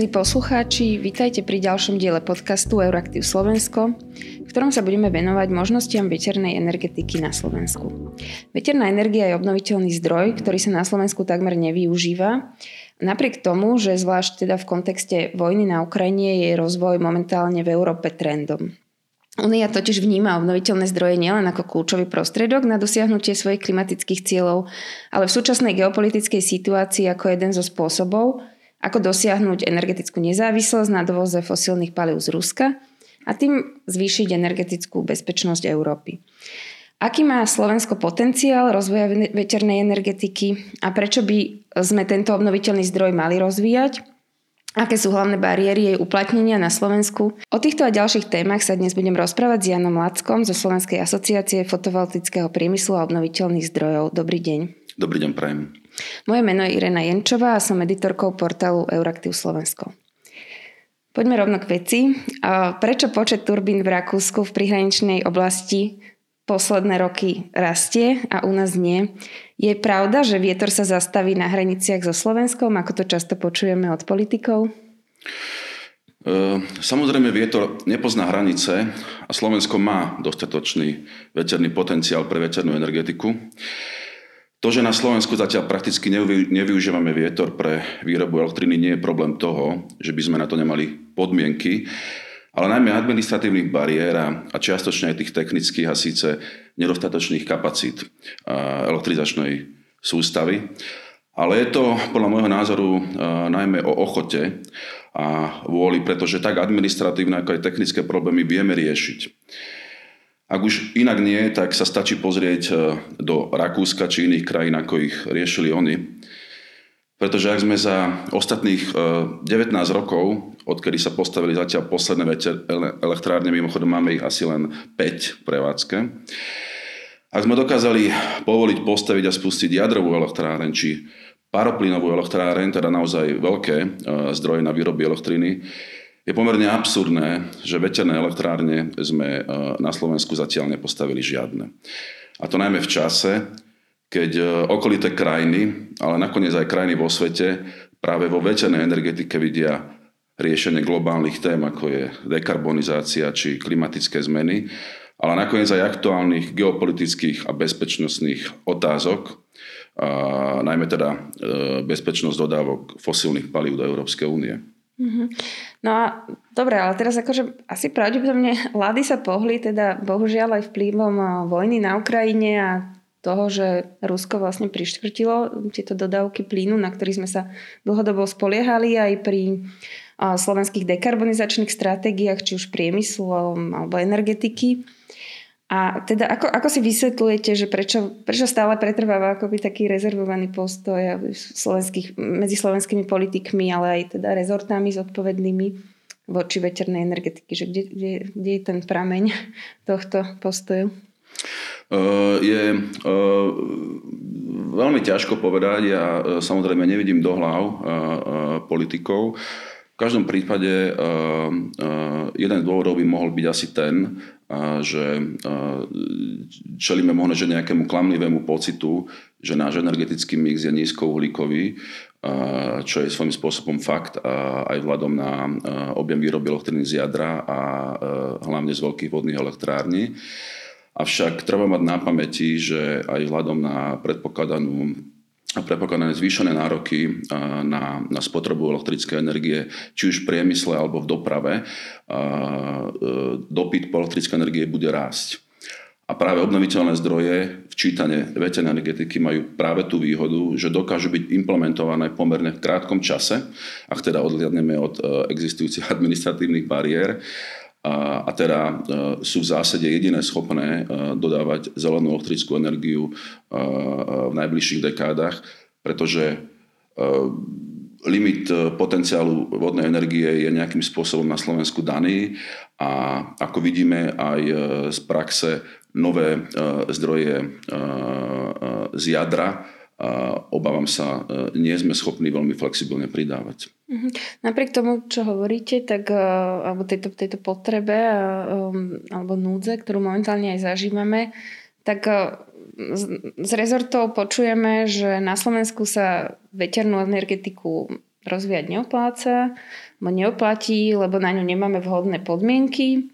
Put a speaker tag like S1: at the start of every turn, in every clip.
S1: milí poslucháči, vítajte pri ďalšom diele podcastu Euraktiv Slovensko, v ktorom sa budeme venovať možnostiam veternej energetiky na Slovensku. Veterná energia je obnoviteľný zdroj, ktorý sa na Slovensku takmer nevyužíva. Napriek tomu, že zvlášť teda v kontexte vojny na Ukrajine je rozvoj momentálne v Európe trendom. Únia totiž vníma obnoviteľné zdroje nielen ako kľúčový prostriedok na dosiahnutie svojich klimatických cieľov, ale v súčasnej geopolitickej situácii ako jeden zo spôsobov, ako dosiahnuť energetickú nezávislosť na dovoze fosílnych palív z Ruska a tým zvýšiť energetickú bezpečnosť Európy. Aký má Slovensko potenciál rozvoja veternej energetiky a prečo by sme tento obnoviteľný zdroj mali rozvíjať? Aké sú hlavné bariéry jej uplatnenia na Slovensku? O týchto a ďalších témach sa dnes budem rozprávať s Janom Lackom zo Slovenskej asociácie fotovoltického priemyslu a obnoviteľných zdrojov. Dobrý deň.
S2: Dobrý deň, prajem.
S1: Moje meno je Irena Jenčová a som editorkou portálu Euraktiv Slovensko. Poďme rovno k veci. Prečo počet turbín v Rakúsku v prihraničnej oblasti posledné roky rastie a u nás nie? Je pravda, že vietor sa zastaví na hraniciach so Slovenskom, ako to často počujeme od politikov?
S2: E, samozrejme, vietor nepozná hranice a Slovensko má dostatočný veterný potenciál pre veternú energetiku. To, že na Slovensku zatiaľ prakticky nevyužívame vietor pre výrobu elektriny, nie je problém toho, že by sme na to nemali podmienky, ale najmä administratívnych bariér a čiastočne aj tých technických a síce nedostatočných kapacít elektrizačnej sústavy. Ale je to podľa môjho názoru najmä o ochote a vôli, pretože tak administratívne ako aj technické problémy vieme riešiť. Ak už inak nie, tak sa stačí pozrieť e, do Rakúska či iných krajín, ako ich riešili oni. Pretože ak sme za ostatných 19 e, rokov, odkedy sa postavili zatiaľ posledné veter, elektrárne, mimochodom máme ich asi len 5 prevádzke, ak sme dokázali povoliť postaviť a spustiť jadrovú elektráreň či paroplynovú elektráreň, teda naozaj veľké e, zdroje na výrobu elektriny, je pomerne absurdné, že veterné elektrárne sme e, na Slovensku zatiaľ nepostavili žiadne. A to najmä v čase, keď e, okolité krajiny, ale nakoniec aj krajiny vo svete práve vo veternej energetike vidia riešenie globálnych tém, ako je dekarbonizácia či klimatické zmeny, ale nakoniec aj aktuálnych geopolitických a bezpečnostných otázok, a najmä teda e, bezpečnosť dodávok fosílnych palív do Európskej únie.
S1: Mm-hmm. No a dobre, ale teraz akože asi pravdepodobne vlády sa pohli, teda bohužiaľ aj vplyvom vojny na Ukrajine a toho, že Rusko vlastne prištvrtilo tieto dodávky plynu, na ktorých sme sa dlhodobo spoliehali aj pri slovenských dekarbonizačných stratégiách, či už priemyslu alebo energetiky. A teda ako, ako si vysvetľujete, že prečo, prečo stále pretrváva akoby taký rezervovaný postoj slovenských, medzi slovenskými politikmi, ale aj teda rezortami zodpovednými voči veternej energetiky? Že kde, kde, kde je ten prameň tohto postoju?
S2: Je veľmi ťažko povedať. Ja samozrejme nevidím do hlav politikov. V každom prípade uh, uh, jeden z dôvodov by mohol byť asi ten, že čelíme možno že nejakému klamlivému pocitu, že náš energetický mix je nízkouhlíkový, čo je svojím spôsobom fakt aj vzhľadom na objem výroby elektriny z jadra a hlavne z veľkých vodných elektrární. Avšak treba mať na pamäti, že aj vzhľadom na predpokladanú a predpokladané zvýšené nároky na, na spotrebu elektrickej energie, či už v priemysle alebo v doprave, e, dopyt po elektrickej energie bude rásť. A práve obnoviteľné zdroje v čítane veternej energetiky majú práve tú výhodu, že dokážu byť implementované pomerne v krátkom čase, ak teda odhľadneme od e, existujúcich administratívnych bariér a, a teda e, sú v zásade jediné schopné e, dodávať zelenú elektrickú energiu e, v najbližších dekádach, pretože limit potenciálu vodnej energie je nejakým spôsobom na Slovensku daný a ako vidíme aj z praxe nové zdroje z jadra obávam sa, nie sme schopní veľmi flexibilne pridávať.
S1: Mhm. Napriek tomu, čo hovoríte, tak, e, alebo tejto, tejto potrebe um, alebo núdze, ktorú momentálne aj zažívame, tak e, z, rezortov počujeme, že na Slovensku sa veternú energetiku rozvíjať neopláca, neoplatí, lebo na ňu nemáme vhodné podmienky.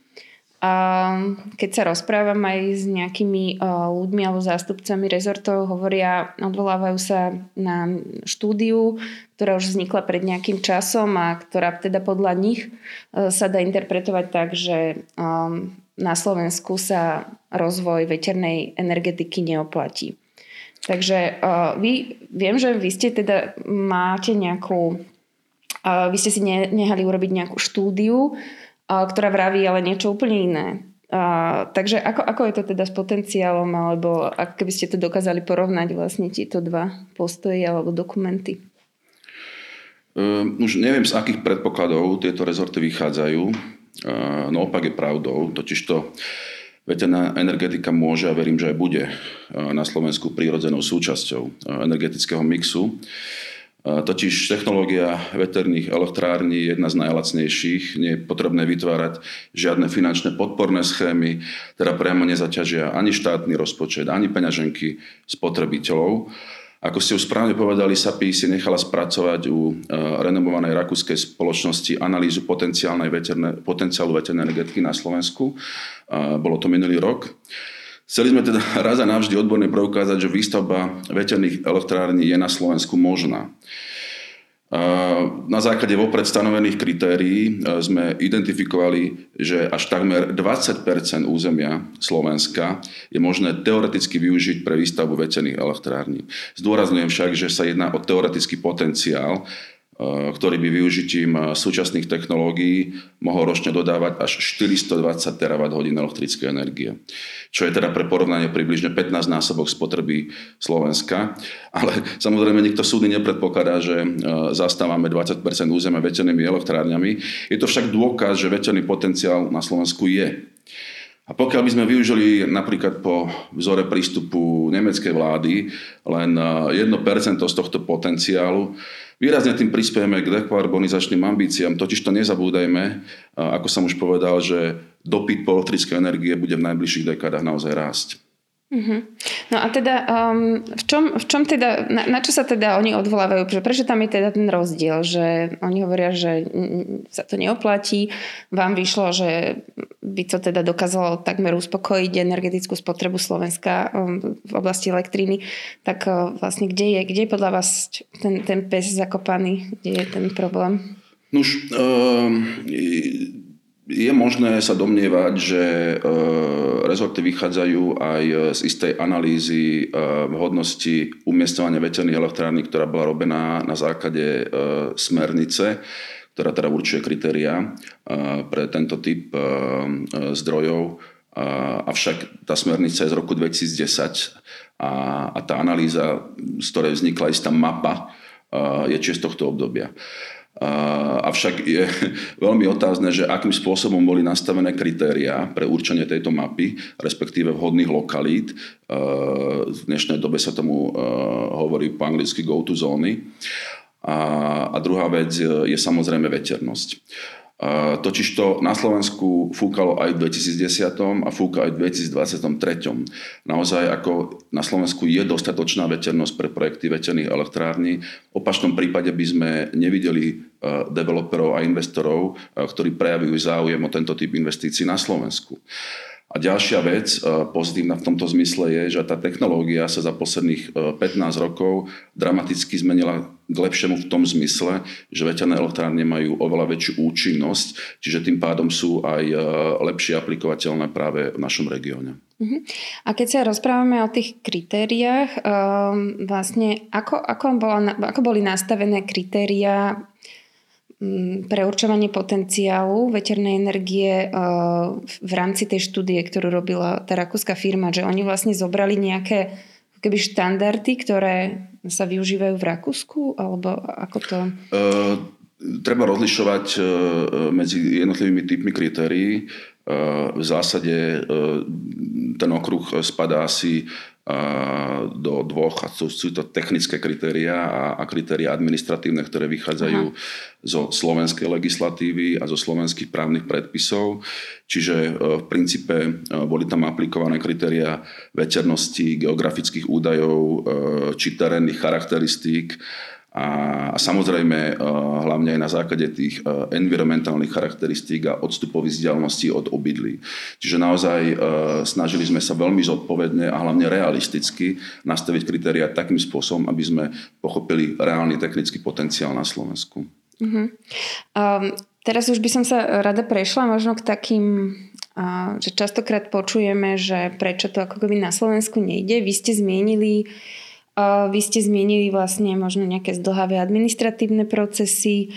S1: Keď sa rozprávam aj s nejakými ľuďmi alebo zástupcami rezortov, hovoria, odvolávajú sa na štúdiu, ktorá už vznikla pred nejakým časom a ktorá teda podľa nich sa dá interpretovať tak, že na Slovensku sa rozvoj veternej energetiky neoplatí. Takže vy, viem, že vy ste teda máte nejakú, vy ste si nehali urobiť nejakú štúdiu, ktorá vraví ale niečo úplne iné. A, takže ako, ako je to teda s potenciálom, alebo ak keby ste to dokázali porovnať vlastne tieto dva postoje alebo dokumenty?
S2: Um, už neviem, z akých predpokladov tieto rezorty vychádzajú. Uh, no opak je pravdou, totižto veterná energetika môže a verím, že aj bude uh, na Slovensku prírodzenou súčasťou uh, energetického mixu. Totiž technológia veterných elektrární je jedna z najlacnejších. Nie je potrebné vytvárať žiadne finančné podporné schémy, ktoré priamo nezaťažia ani štátny rozpočet, ani peňaženky spotrebiteľov. Ako ste už správne povedali, SAPI si nechala spracovať u e, renomovanej rakúskej spoločnosti analýzu veterné, potenciálu veternej energetiky na Slovensku. Bolo to minulý rok. Chceli sme teda raz a navždy odborne preukázať, že výstavba veterných elektrární je na Slovensku možná. Na základe vopred stanovených kritérií e, sme identifikovali, že až takmer 20% územia Slovenska je možné teoreticky využiť pre výstavbu veterných elektrární. Zdôrazňujem však, že sa jedná o teoretický potenciál, ktorý by využitím eh, súčasných technológií mohol ročne dodávať až 420 terawatt hodín elektrickej energie. Čo je teda pre porovnanie približne 15 násobok spotreby Slovenska. Ale samozrejme nikto súdy nepredpokladá, že eh, zastávame 20% územia veternými elektrárňami. Je to však dôkaz, že veterný potenciál na Slovensku je. A pokiaľ by sme využili napríklad po vzore prístupu nemeckej vlády len 1% z tohto potenciálu, Výrazne tým prispiejeme k dekarbonizačným ambíciám, totiž to nezabúdajme, ako som už povedal, že dopyt po elektrickej energie bude v najbližších dekádach naozaj rásť.
S1: Uh-huh. No a teda, um, v, čom, v čom teda, na, na čo sa teda oni odvolávajú? Prečo tam je teda ten rozdiel, že oni hovoria, že sa to neoplatí, vám vyšlo, že by to teda dokázalo takmer uspokojiť energetickú spotrebu Slovenska um, v oblasti elektriny, tak uh, vlastne kde je, kde je podľa vás ten, ten pes zakopaný, kde je ten problém?
S2: Nuž, um, je možné sa domnievať, že e, rezorty vychádzajú aj z istej analýzy e, vhodnosti umiestňovania veterných elektrární, ktorá bola robená na základe e, smernice, ktorá teda určuje kritéria pre tento typ zdrojov. Avšak tá smernica je z roku 2010 a, a tá analýza, z ktorej vznikla istá mapa, je čiže z tohto obdobia. Avšak je veľmi otázne, že akým spôsobom boli nastavené kritériá pre určenie tejto mapy, respektíve vhodných lokalít. V dnešnej dobe sa tomu hovorí po anglicky go to zóny. A druhá vec je samozrejme veternosť. Totižto na Slovensku fúkalo aj v 2010 a fúka aj v 2023. Naozaj ako na Slovensku je dostatočná veternosť pre projekty veterných elektrární. V opačnom prípade by sme nevideli e, developerov a investorov, e, ktorí prejavujú záujem o tento typ investícií na Slovensku. A ďalšia vec e, pozitívna v tomto zmysle je, že tá technológia sa za posledných 15 e, rokov dramaticky zmenila k lepšiemu v tom zmysle, že veterné elektrárne majú oveľa väčšiu účinnosť, čiže tým pádom sú aj e, lepšie aplikovateľné práve v našom regióne.
S1: Uh-huh. A keď sa rozprávame o tých kritériách, um, vlastne ako, ako, bola, ako boli nastavené kritéria Mm, pre určovanie potenciálu veternej energie eh, v rámci tej štúdie, ktorú robila tá rakúska firma, že oni vlastne zobrali nejaké keby štandardy, ktoré sa využívajú v Rakúsku, alebo ako to... Uh,
S2: treba rozlišovať uh, medzi jednotlivými typmi kritérií. V zásade ten okruh spadá asi do dvoch, a sú, sú to technické kritéria a, a kritéria administratívne, ktoré vychádzajú Aha. zo slovenskej legislatívy a zo slovenských právnych predpisov. Čiže e, v princípe e, boli tam aplikované kritéria veternosti, geografických údajov či terénnych charakteristík a samozrejme hlavne aj na základe tých environmentálnych charakteristík a odstupových vzdialeností od obydlí. Čiže naozaj snažili sme sa veľmi zodpovedne a hlavne realisticky nastaviť kritéria takým spôsobom, aby sme pochopili reálny technický potenciál na Slovensku. Uh-huh.
S1: Um, teraz už by som sa rada prešla možno k takým že častokrát počujeme, že prečo to ako keby na Slovensku nejde. Vy ste zmienili vy ste zmienili vlastne možno nejaké zdlhavé administratívne procesy.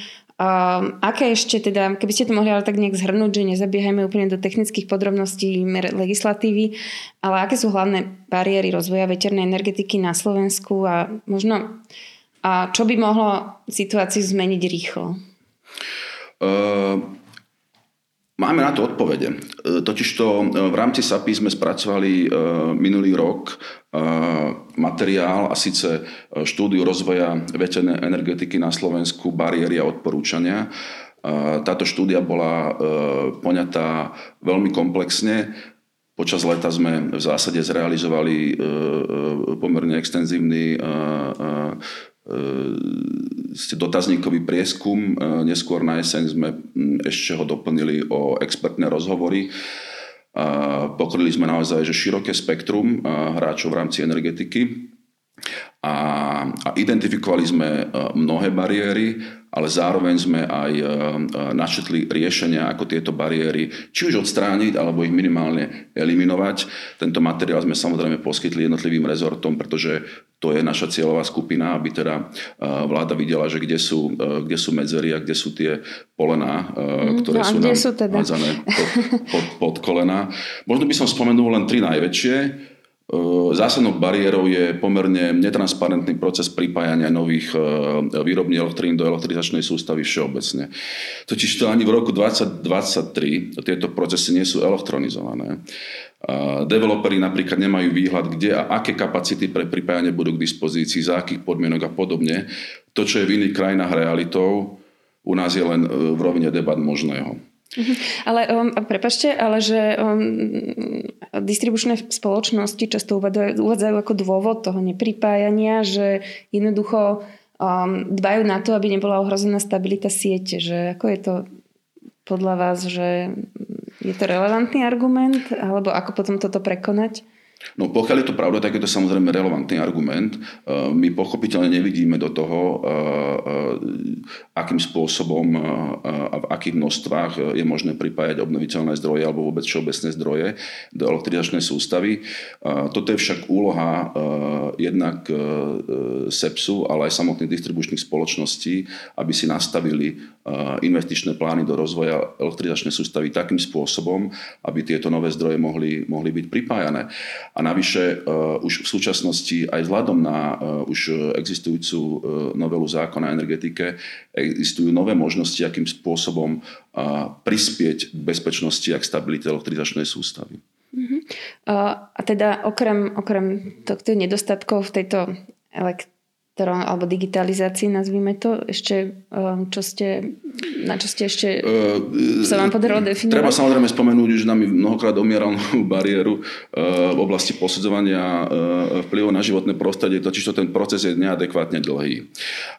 S1: Aké ešte teda, keby ste to mohli ale tak nejak zhrnúť, že nezabiehajme úplne do technických podrobností legislatívy, ale aké sú hlavné bariéry rozvoja veternej energetiky na Slovensku a možno a čo by mohlo situáciu zmeniť rýchlo? Uh,
S2: Máme na to odpovede. E, totižto e, v rámci SAPI sme spracovali e, minulý rok materiál a síce štúdiu rozvoja veternej energetiky na Slovensku, bariéry a odporúčania. Táto štúdia bola poňatá veľmi komplexne. Počas leta sme v zásade zrealizovali pomerne extenzívny E, dotazníkový prieskum. E, neskôr na jeseň sme ešte ho doplnili o expertné rozhovory. Pokryli sme naozaj že široké spektrum hráčov v rámci energetiky a, a identifikovali sme mnohé bariéry ale zároveň sme aj e, e, načetli riešenia, ako tieto bariéry či už odstrániť, alebo ich minimálne eliminovať. Tento materiál sme samozrejme poskytli jednotlivým rezortom, pretože to je naša cieľová skupina, aby teda e, vláda videla, že kde sú, kde sú medzery a kde sú tie polená, mhm, ktoré no, sú nám sú teda? pod, pod, pod kolena. Možno by som spomenul len tri najväčšie. Zásadnou bariérou je pomerne netransparentný proces pripájania nových výrobní elektrín do elektrizačnej sústavy všeobecne. Totiž to ani v roku 2023 tieto procesy nie sú elektronizované. Developeri napríklad nemajú výhľad, kde a aké kapacity pre pripájanie budú k dispozícii, za akých podmienok a podobne. To, čo je v iných krajinách realitou, u nás je len v rovine debat možného.
S1: Mhm. Ale um, prepačte, ale že um, distribučné spoločnosti často uvádzajú, uvádzajú ako dôvod toho nepripájania, že jednoducho um, dbajú na to, aby nebola ohrozená stabilita siete. Že ako je to podľa vás, že je to relevantný argument, alebo ako potom toto prekonať?
S2: No pokiaľ je to pravda, tak je to samozrejme relevantný argument. E, my pochopiteľne nevidíme do toho, e, e, akým spôsobom a v akých množstvách je možné pripájať obnoviteľné zdroje alebo vôbec všeobecné zdroje do elektrizačnej sústavy. Toto je však úloha jednak SEPSu, ale aj samotných distribučných spoločností, aby si nastavili investičné plány do rozvoja elektrizačnej sústavy takým spôsobom, aby tieto nové zdroje mohli, mohli byť pripájané. A navyše uh, už v súčasnosti aj vzhľadom na uh, už existujúcu uh, novelu zákona o energetike existujú nové možnosti, akým spôsobom prispieť k bezpečnosti a k stabilite elektrizačnej sústavy.
S1: Uh-huh. Uh, a teda okrem, okrem tohto nedostatkov v tejto elekt- ktorom, alebo digitalizácii, nazvime to, ešte, um, čo ste, na čo ste ešte uh, sa vám podarilo definovať?
S2: Treba samozrejme spomenúť, že nám mnohokrát omieral bariéru uh, v oblasti posudzovania uh, vplyvu na životné prostredie, totiž to ten proces je neadekvátne dlhý.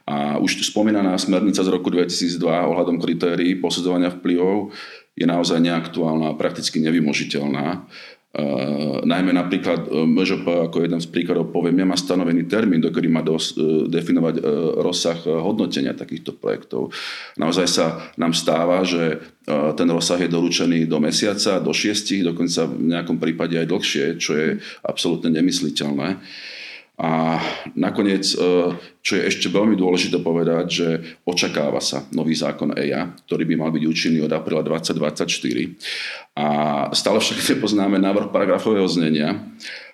S2: A už spomínaná smernica z roku 2002 ohľadom kritérií posudzovania vplyvov je naozaj neaktuálna a prakticky nevymožiteľná. Uh, najmä napríklad uh, MŽP ako jeden z príkladov poviem, nemá stanovený termín, dokedy má dos, uh, definovať rozsah hodnotenia takýchto projektov. Naozaj sa nám stáva, že ten rozsah je doručený do mesiaca, do šiestich, dokonca v nejakom prípade aj dlhšie, čo je absolútne nemysliteľné. Uh, a nakoniec, e, čo je ešte veľmi dôležité povedať, že očakáva sa nový zákon EIA, ktorý by mal byť účinný od apríla 2024. A stále však nepoznáme návrh paragrafového znenia.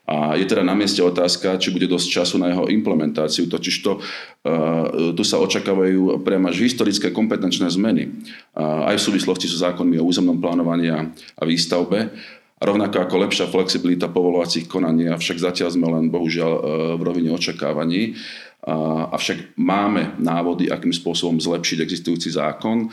S2: A je teda na mieste otázka, či bude dosť času na jeho implementáciu. Totižto uh, tu sa očakávajú priam až historické kompetenčné zmeny. Aj v súvislosti so zákonmi o územnom plánovaní a výstavbe rovnako ako lepšia flexibilita povolovacích konaní, avšak zatiaľ sme len bohužiaľ e, v rovine očakávaní. Avšak máme návody, akým spôsobom zlepšiť existujúci zákon,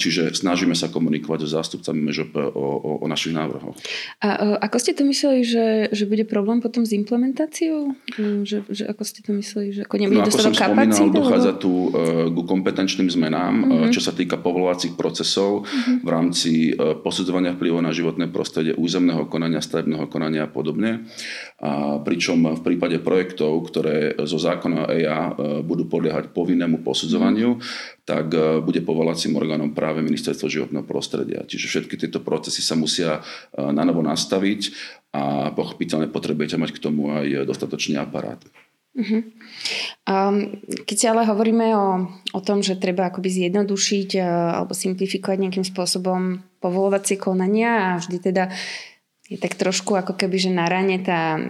S2: čiže snažíme sa komunikovať so zástupcami MŽP o, o, o našich návrhoch.
S1: A ako ste to mysleli, že, že bude problém potom s implementáciou? Že, že ako ste to mysleli, že ako nebude no, ako som spomínal,
S2: dochádza tu uh, ku kompetenčným zmenám, uh-huh. čo sa týka povolovacích procesov uh-huh. v rámci uh, posudzovania vplyvov na životné prostredie, územného konania, stavebného konania a podobne. A pričom v prípade projektov, ktoré zo zákona e, budú podliehať povinnému posudzovaniu, tak e, bude povolacím orgánom práve Ministerstvo životného prostredia. Čiže všetky tieto procesy sa musia e, na novo nastaviť a pochopiteľne potrebujete mať k tomu aj dostatočný aparát.
S1: Um, keď si ale hovoríme o, o tom, že treba akoby zjednodušiť alebo simplifikovať nejakým spôsobom povolovacie konania a vždy teda je tak trošku ako keby, že na rane tá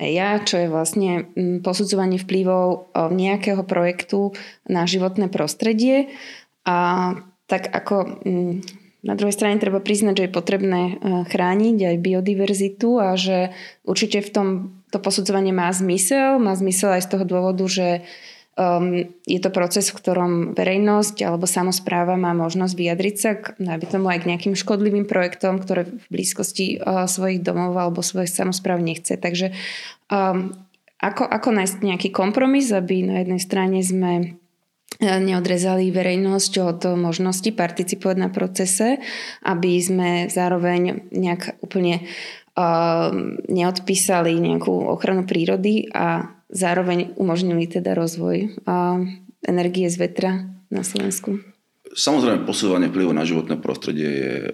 S1: EIA, čo je vlastne mm, posudzovanie vplyvov nejakého projektu na životné prostredie. A tak ako mm, na druhej strane treba priznať, že je potrebné e, chrániť aj biodiverzitu a že určite v tom to posudzovanie má zmysel. Má zmysel aj z toho dôvodu, že Um, je to proces, v ktorom verejnosť alebo samozpráva má možnosť vyjadriť sa, k, aby tomu aj k nejakým škodlivým projektom, ktoré v blízkosti uh, svojich domov alebo svojich samozpráv nechce. Takže um, ako, ako nájsť nejaký kompromis, aby na jednej strane sme uh, neodrezali verejnosť od možnosti participovať na procese, aby sme zároveň nejak úplne uh, neodpísali nejakú ochranu prírody a zároveň umožnili teda rozvoj energie z vetra na Slovensku?
S2: Samozrejme, posudzovanie vplyvu na životné prostredie je, e,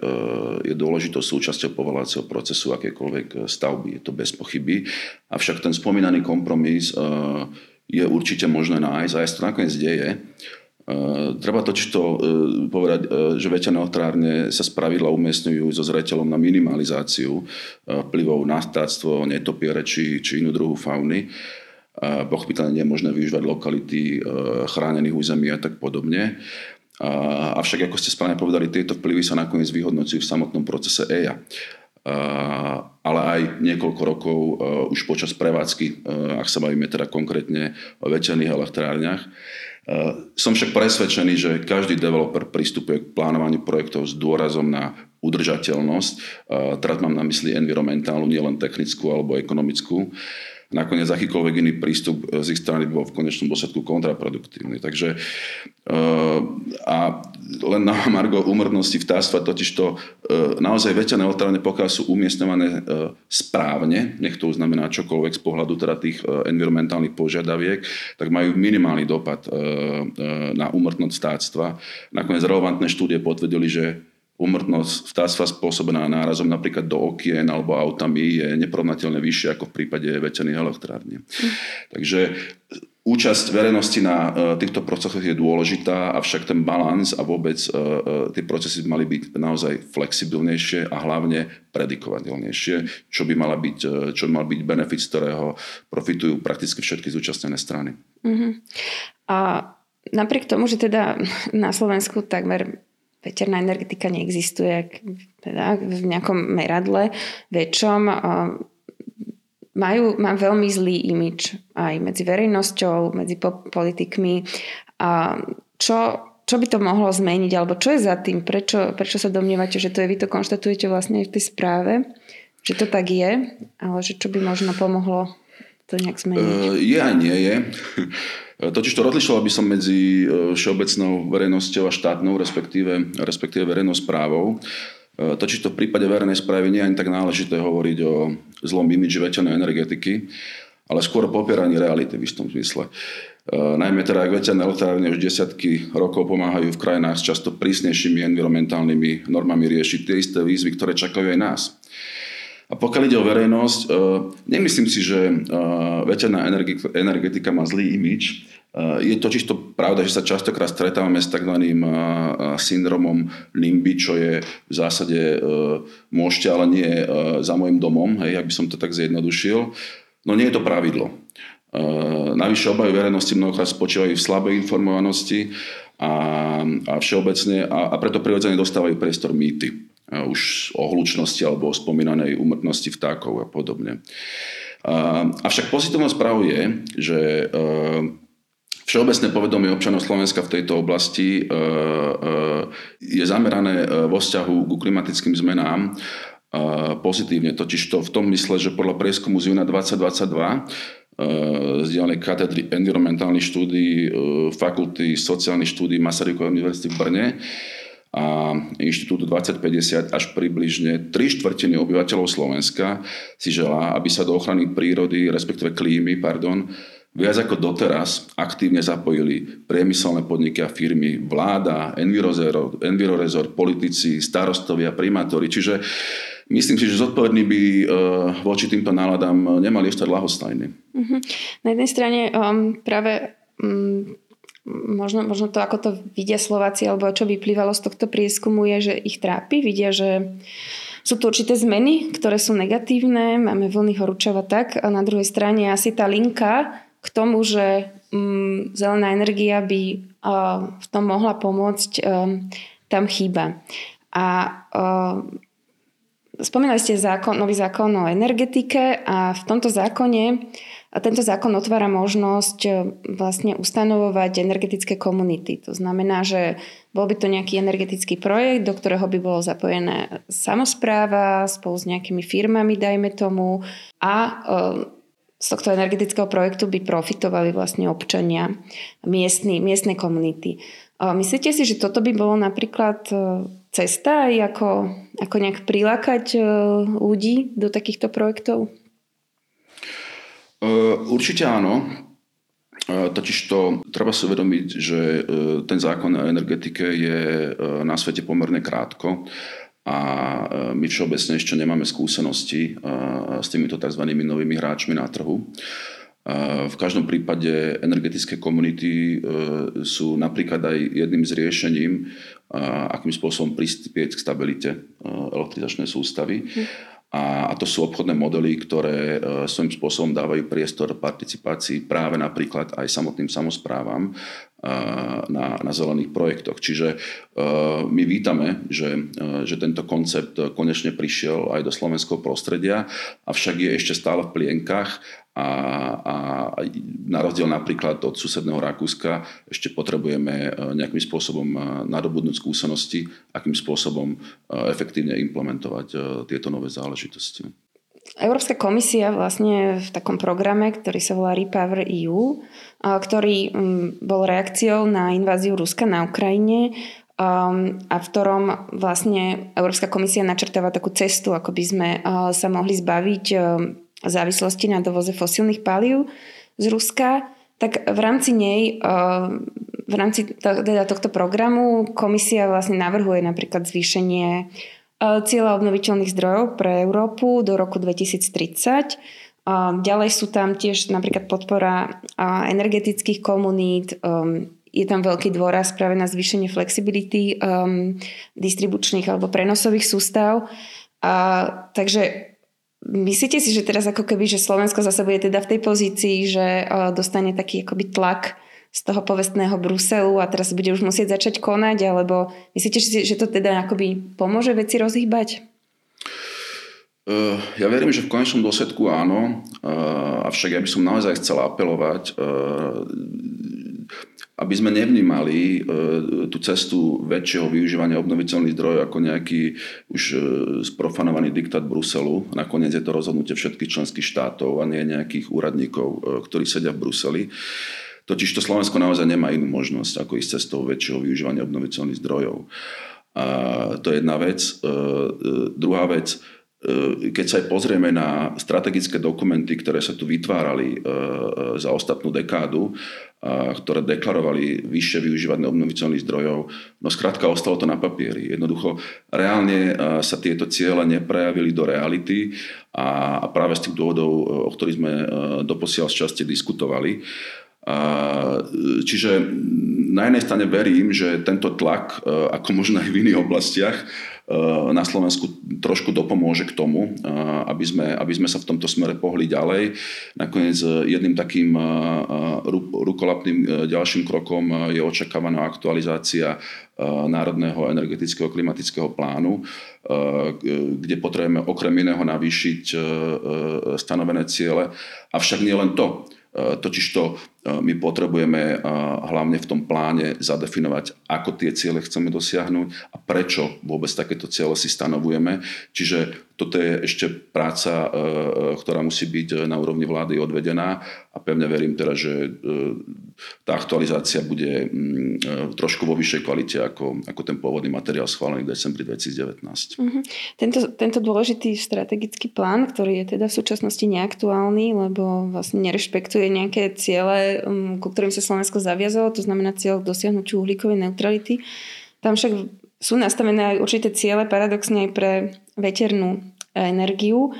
S2: je dôležitou súčasťou povolacieho procesu akékoľvek stavby, je to bez pochyby. Avšak ten spomínaný kompromis e, je určite možné nájsť a aj to nakoniec deje. E, treba totiž to povedať, že veterné elektrárne sa spravidla umiestňujú so zreteľom na minimalizáciu vplyvov na vtáctvo, netopiere či, či inú druhu fauny. Pochopiteľne nie je možné využívať lokality e, chránených území a tak podobne. Avšak, ako ste správne povedali, tieto vplyvy sa nakoniec vyhodnocujú v samotnom procese EIA. Ale aj niekoľko rokov e, už počas prevádzky, e, ak sa bavíme teda konkrétne o veterných elektrárniach. Som však presvedčený, že každý developer pristupuje k plánovaniu projektov s dôrazom na udržateľnosť. Teraz mám na mysli environmentálnu, nielen technickú alebo ekonomickú nakoniec akýkoľvek iný prístup z ich strany bol v konečnom dôsledku kontraproduktívny. Takže eh, a len na margo úmrtnosti vtáctva totiž to naozaj veterné elektrárne, pokiaľ sú umiestňované správne, nech to znamená čokoľvek z pohľadu teda tých environmentálnych požiadaviek, tak majú minimálny dopad na úmrtnosť vtáctva. Nakoniec relevantné štúdie potvrdili, že Umrtnosť vtáctva spôsobená nárazom napríklad do okien alebo autami je neporovnateľne vyššia ako v prípade veterných elektrární. Mm. Takže účasť verejnosti na uh, týchto procesoch je dôležitá, avšak ten balans a vôbec uh, uh, tie procesy by mali byť naozaj flexibilnejšie a hlavne predikovateľnejšie, čo by, mala byť, čo by mal byť benefit, z ktorého profitujú prakticky všetky zúčastnené strany. Mm-hmm.
S1: A napriek tomu, že teda na Slovensku takmer veterná energetika neexistuje teda v nejakom meradle väčšom. Majú, má veľmi zlý imič aj medzi verejnosťou, medzi politikmi. A čo, čo by to mohlo zmeniť, alebo čo je za tým? Prečo, prečo sa domnievate, že to je, vy to konštatujete vlastne aj v tej správe, že to tak je, ale že čo by možno pomohlo to nejak zmeniť?
S2: Uh, je nie je. E, totiž to rozlišoval by som medzi e, všeobecnou verejnosťou a štátnou, respektíve, respektíve verejnou správou. E, totiž to v prípade verejnej správy nie je ani tak náležité hovoriť o zlom imidži veternej energetiky, ale skôr popieraní reality v istom zmysle. Najmä teda, ak veterné elektrárne už desiatky rokov pomáhajú v krajinách s často prísnejšími environmentálnymi normami riešiť tie isté výzvy, ktoré čakajú aj nás. A pokiaľ ide o verejnosť, e, nemyslím si, že e, veterná energetika má zlý imič. E, je to pravda, že sa častokrát stretávame s tzv. syndromom NIMBY, čo je v zásade môžete, ale nie za môjim domom, hej, ak by som to tak zjednodušil. No nie je to pravidlo. Navyše obavy verejnosti mnohokrát spočívajú v slabej informovanosti a, a všeobecne a, a preto prirodzene dostávajú priestor mýty už o hlučnosti alebo o spomínanej umrtnosti vtákov a podobne. Avšak pozitívnou správou je, že Všeobecné povedomie občanov Slovenska v tejto oblasti je zamerané vo vzťahu ku klimatickým zmenám pozitívne, totiž to v tom mysle, že podľa prieskumu z júna 2022 zdieľanej katedry environmentálnych štúdí Fakulty sociálnych štúdí Masarykovej univerzity v Brne a Inštitútu 2050 až približne 3 štvrtiny obyvateľov Slovenska si želá, aby sa do ochrany prírody, respektíve klímy, pardon, viac ako doteraz aktívne zapojili priemyselné podniky a firmy, vláda, envirorezor, politici, starostovia, primátori. Čiže myslím si, že zodpovední by uh, voči týmto náladám nemali ostať lahostajní.
S1: Uh-huh. Na jednej strane um, práve um, možno, možno to, ako to vidia Slováci, alebo čo vyplývalo z tohto prieskumu, je, že ich trápi. Vidia, že sú tu určité zmeny, ktoré sú negatívne, máme vlny horúčava tak a na druhej strane asi tá linka k tomu, že um, zelená energia by uh, v tom mohla pomôcť, um, tam chýba. A uh, spomínali ste zákon, nový zákon o energetike a v tomto zákone a tento zákon otvára možnosť vlastne ustanovovať energetické komunity. To znamená, že bol by to nejaký energetický projekt, do ktorého by bolo zapojené samozpráva spolu s nejakými firmami, dajme tomu, a z tohto energetického projektu by profitovali vlastne občania miestny, miestnej komunity. Myslíte si, že toto by bolo napríklad e, cesta aj ako, ako nejak prilákať e, ľudí do takýchto projektov?
S2: Určite áno. Totiž to treba si uvedomiť, že ten zákon o energetike je na svete pomerne krátko a my všeobecne ešte nemáme skúsenosti s týmito tzv. novými hráčmi na trhu. V každom prípade energetické komunity sú napríklad aj jedným z riešením, akým spôsobom prispieť k stabilite elektrizačnej sústavy. A, to sú obchodné modely, ktoré svojím spôsobom dávajú priestor participácii práve napríklad aj samotným samozprávam na, na zelených projektoch. Čiže my vítame, že, že tento koncept konečne prišiel aj do slovenského prostredia, avšak je ešte stále v plienkach a, a na rozdiel napríklad od susedného Rakúska ešte potrebujeme nejakým spôsobom nadobudnúť skúsenosti, akým spôsobom efektívne implementovať tieto nové záležitosti.
S1: Európska komisia vlastne v takom programe, ktorý sa volá Repower EU, ktorý mm, bol reakciou na inváziu Ruska na Ukrajine um, a v ktorom vlastne Európska komisia načrtáva takú cestu, ako by sme sa mohli zbaviť závislosti na dovoze fosílnych palív z Ruska, tak v rámci nej uh, v rámci teda tohto programu komisia vlastne navrhuje napríklad zvýšenie cieľa obnoviteľných zdrojov pre Európu do roku 2030. Ďalej sú tam tiež napríklad podpora energetických komunít, um, je tam veľký dôraz práve na zvýšenie flexibility um, distribučných alebo prenosových sústav. A, takže myslíte si, že teraz ako keby, že Slovensko zase bude teda v tej pozícii, že uh, dostane taký akoby tlak z toho povestného Bruselu a teraz bude už musieť začať konať, alebo myslíte, že to teda akoby pomôže veci rozhýbať?
S2: Uh, ja verím, že v konečnom dôsledku áno, uh, avšak ja by som naozaj chcel apelovať, aby sme nevnímali tú cestu väčšieho využívania obnoviteľných zdrojov ako nejaký už sprofanovaný diktát Bruselu. Nakoniec je to rozhodnutie všetkých členských štátov a nie nejakých úradníkov, ktorí sedia v Bruseli. Totiž to Slovensko naozaj nemá inú možnosť, ako ísť cestou väčšieho využívania obnoviteľných zdrojov. A to je jedna vec. E, e, druhá vec, e, keď sa aj pozrieme na strategické dokumenty, ktoré sa tu vytvárali za ostatnú dekádu, ktoré deklarovali vyššie využívanie obnoviteľných zdrojov, no skrátka ostalo to na papieri. Jednoducho, reálne sa tieto ciele neprejavili do reality a práve z tých dôvodov, o ktorých sme doposiaľ z časti diskutovali, Čiže na jednej strane verím, že tento tlak, e, ako možno aj v iných oblastiach, e, na Slovensku trošku dopomôže k tomu, e, aby sme, aby sme sa v tomto smere pohli ďalej. Nakoniec jedným takým rukolapným ďalším krokom je očakávaná aktualizácia Národného energetického klimatického plánu, kde potrebujeme okrem iného navýšiť stanovené ciele. Avšak nie len to. Totižto my potrebujeme hlavne v tom pláne zadefinovať, ako tie ciele chceme dosiahnuť a prečo vôbec takéto ciele si stanovujeme. Čiže toto je ešte práca, ktorá musí byť na úrovni vlády odvedená a pevne verím teda, že tá aktualizácia bude mm, trošku vo vyššej kvalite ako, ako ten pôvodný materiál schválený v decembri 2019. Uh-huh.
S1: Tento, tento dôležitý strategický plán, ktorý je teda v súčasnosti neaktuálny, lebo vlastne nerešpektuje nejaké ciele, um, ku ktorým sa Slovensko zaviazalo, to znamená cieľ dosiahnutiu uhlíkovej neutrality. Tam však sú nastavené aj určité ciele, paradoxne aj pre veternú energiu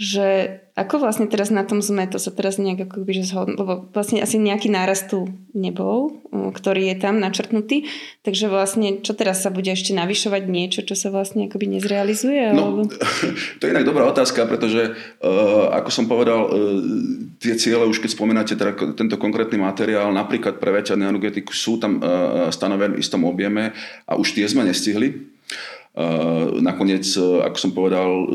S1: že ako vlastne teraz na tom sme, to sa teraz nejak ako by, že zhodn- lebo vlastne asi nejaký nárast tu nebol, ktorý je tam načrtnutý, takže vlastne čo teraz sa bude ešte navyšovať niečo, čo sa vlastne akoby nezrealizuje?
S2: No, to je inak dobrá otázka, pretože uh, ako som povedal, uh, tie ciele, už keď spomínate teda tento konkrétny materiál, napríklad pre veťadnú energetiku sú tam uh, stanovené v istom objeme a už tie sme nestihli. Eh, nakoniec, eh, ako som povedal, eh,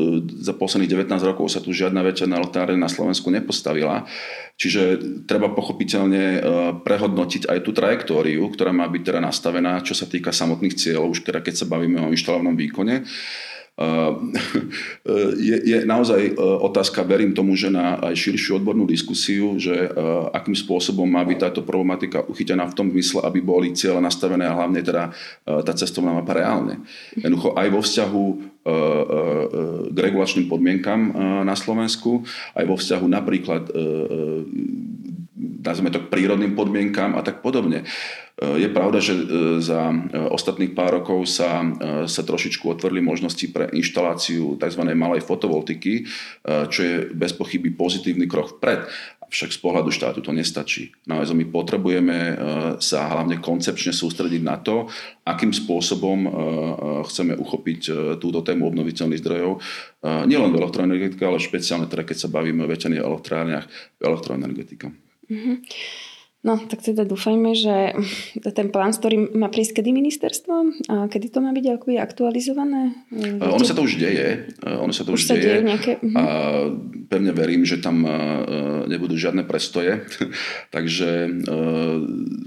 S2: za posledných 19 rokov sa tu žiadna väčšia elektrárne na Slovensku nepostavila. Čiže treba pochopiteľne prehodnotiť aj tú trajektóriu, ktorá má byť teda nastavená, čo sa týka samotných cieľov, už teda keď sa bavíme o inštalovanom výkone. je, je naozaj otázka, verím tomu, že na aj širšiu odbornú diskusiu, že akým spôsobom má byť táto problematika uchytená v tom mysle, aby boli cieľe nastavené a hlavne teda tá cestovná mapa reálne. Jednoducho aj vo vzťahu k regulačným podmienkam na Slovensku, aj vo vzťahu napríklad nazvime to prírodným podmienkam a tak podobne. Je pravda, že e, za e, ostatných pár rokov sa, e, sa trošičku otvorili možnosti pre inštaláciu tzv. malej fotovoltiky, čo je bez pochyby pozitívny krok vpred. Však z pohľadu štátu to nestačí. Naozaj my potrebujeme sa hlavne koncepčne sústrediť na to, akým spôsobom chceme uchopiť túto tému obnoviteľných zdrojov. Nielen v elektroenergetike, ale špeciálne teda, keď sa bavíme o veterných elektrárniach, v elektroenergetike. Mm-hmm.
S1: No, tak teda dúfajme, že ten plán, s ktorým má prísť kedy ministerstvo? A kedy to má byť akoby aktualizované?
S2: Ono sa to už deje. Ono sa to už, už deje. nejaké... Uh-huh. A pevne verím, že tam nebudú žiadne prestoje. Takže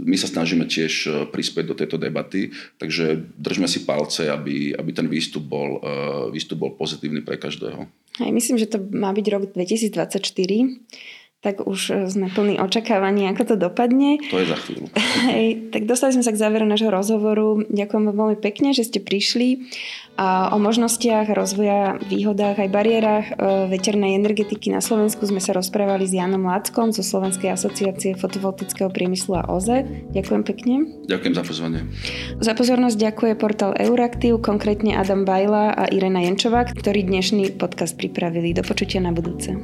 S2: my sa snažíme tiež prispieť do tejto debaty. Takže držme si palce, aby, aby ten výstup bol, výstup bol pozitívny pre každého.
S1: Hej, myslím, že to má byť rok 2024 tak už e, sme plní očakávaní, ako to dopadne.
S2: To je za chvíľu.
S1: Hej, tak dostali sme sa k záveru nášho rozhovoru. Ďakujem vám veľmi pekne, že ste prišli. A o možnostiach rozvoja, výhodách aj bariérach e, veternej energetiky na Slovensku sme sa rozprávali s Janom Láckom zo Slovenskej asociácie fotovoltického priemyslu a OZE. Ďakujem pekne.
S2: Ďakujem za pozvanie.
S1: Za pozornosť ďakuje portál Euraktiv, konkrétne Adam Bajla a Irena Jenčová, ktorí dnešný podcast pripravili. Do počutia na budúce.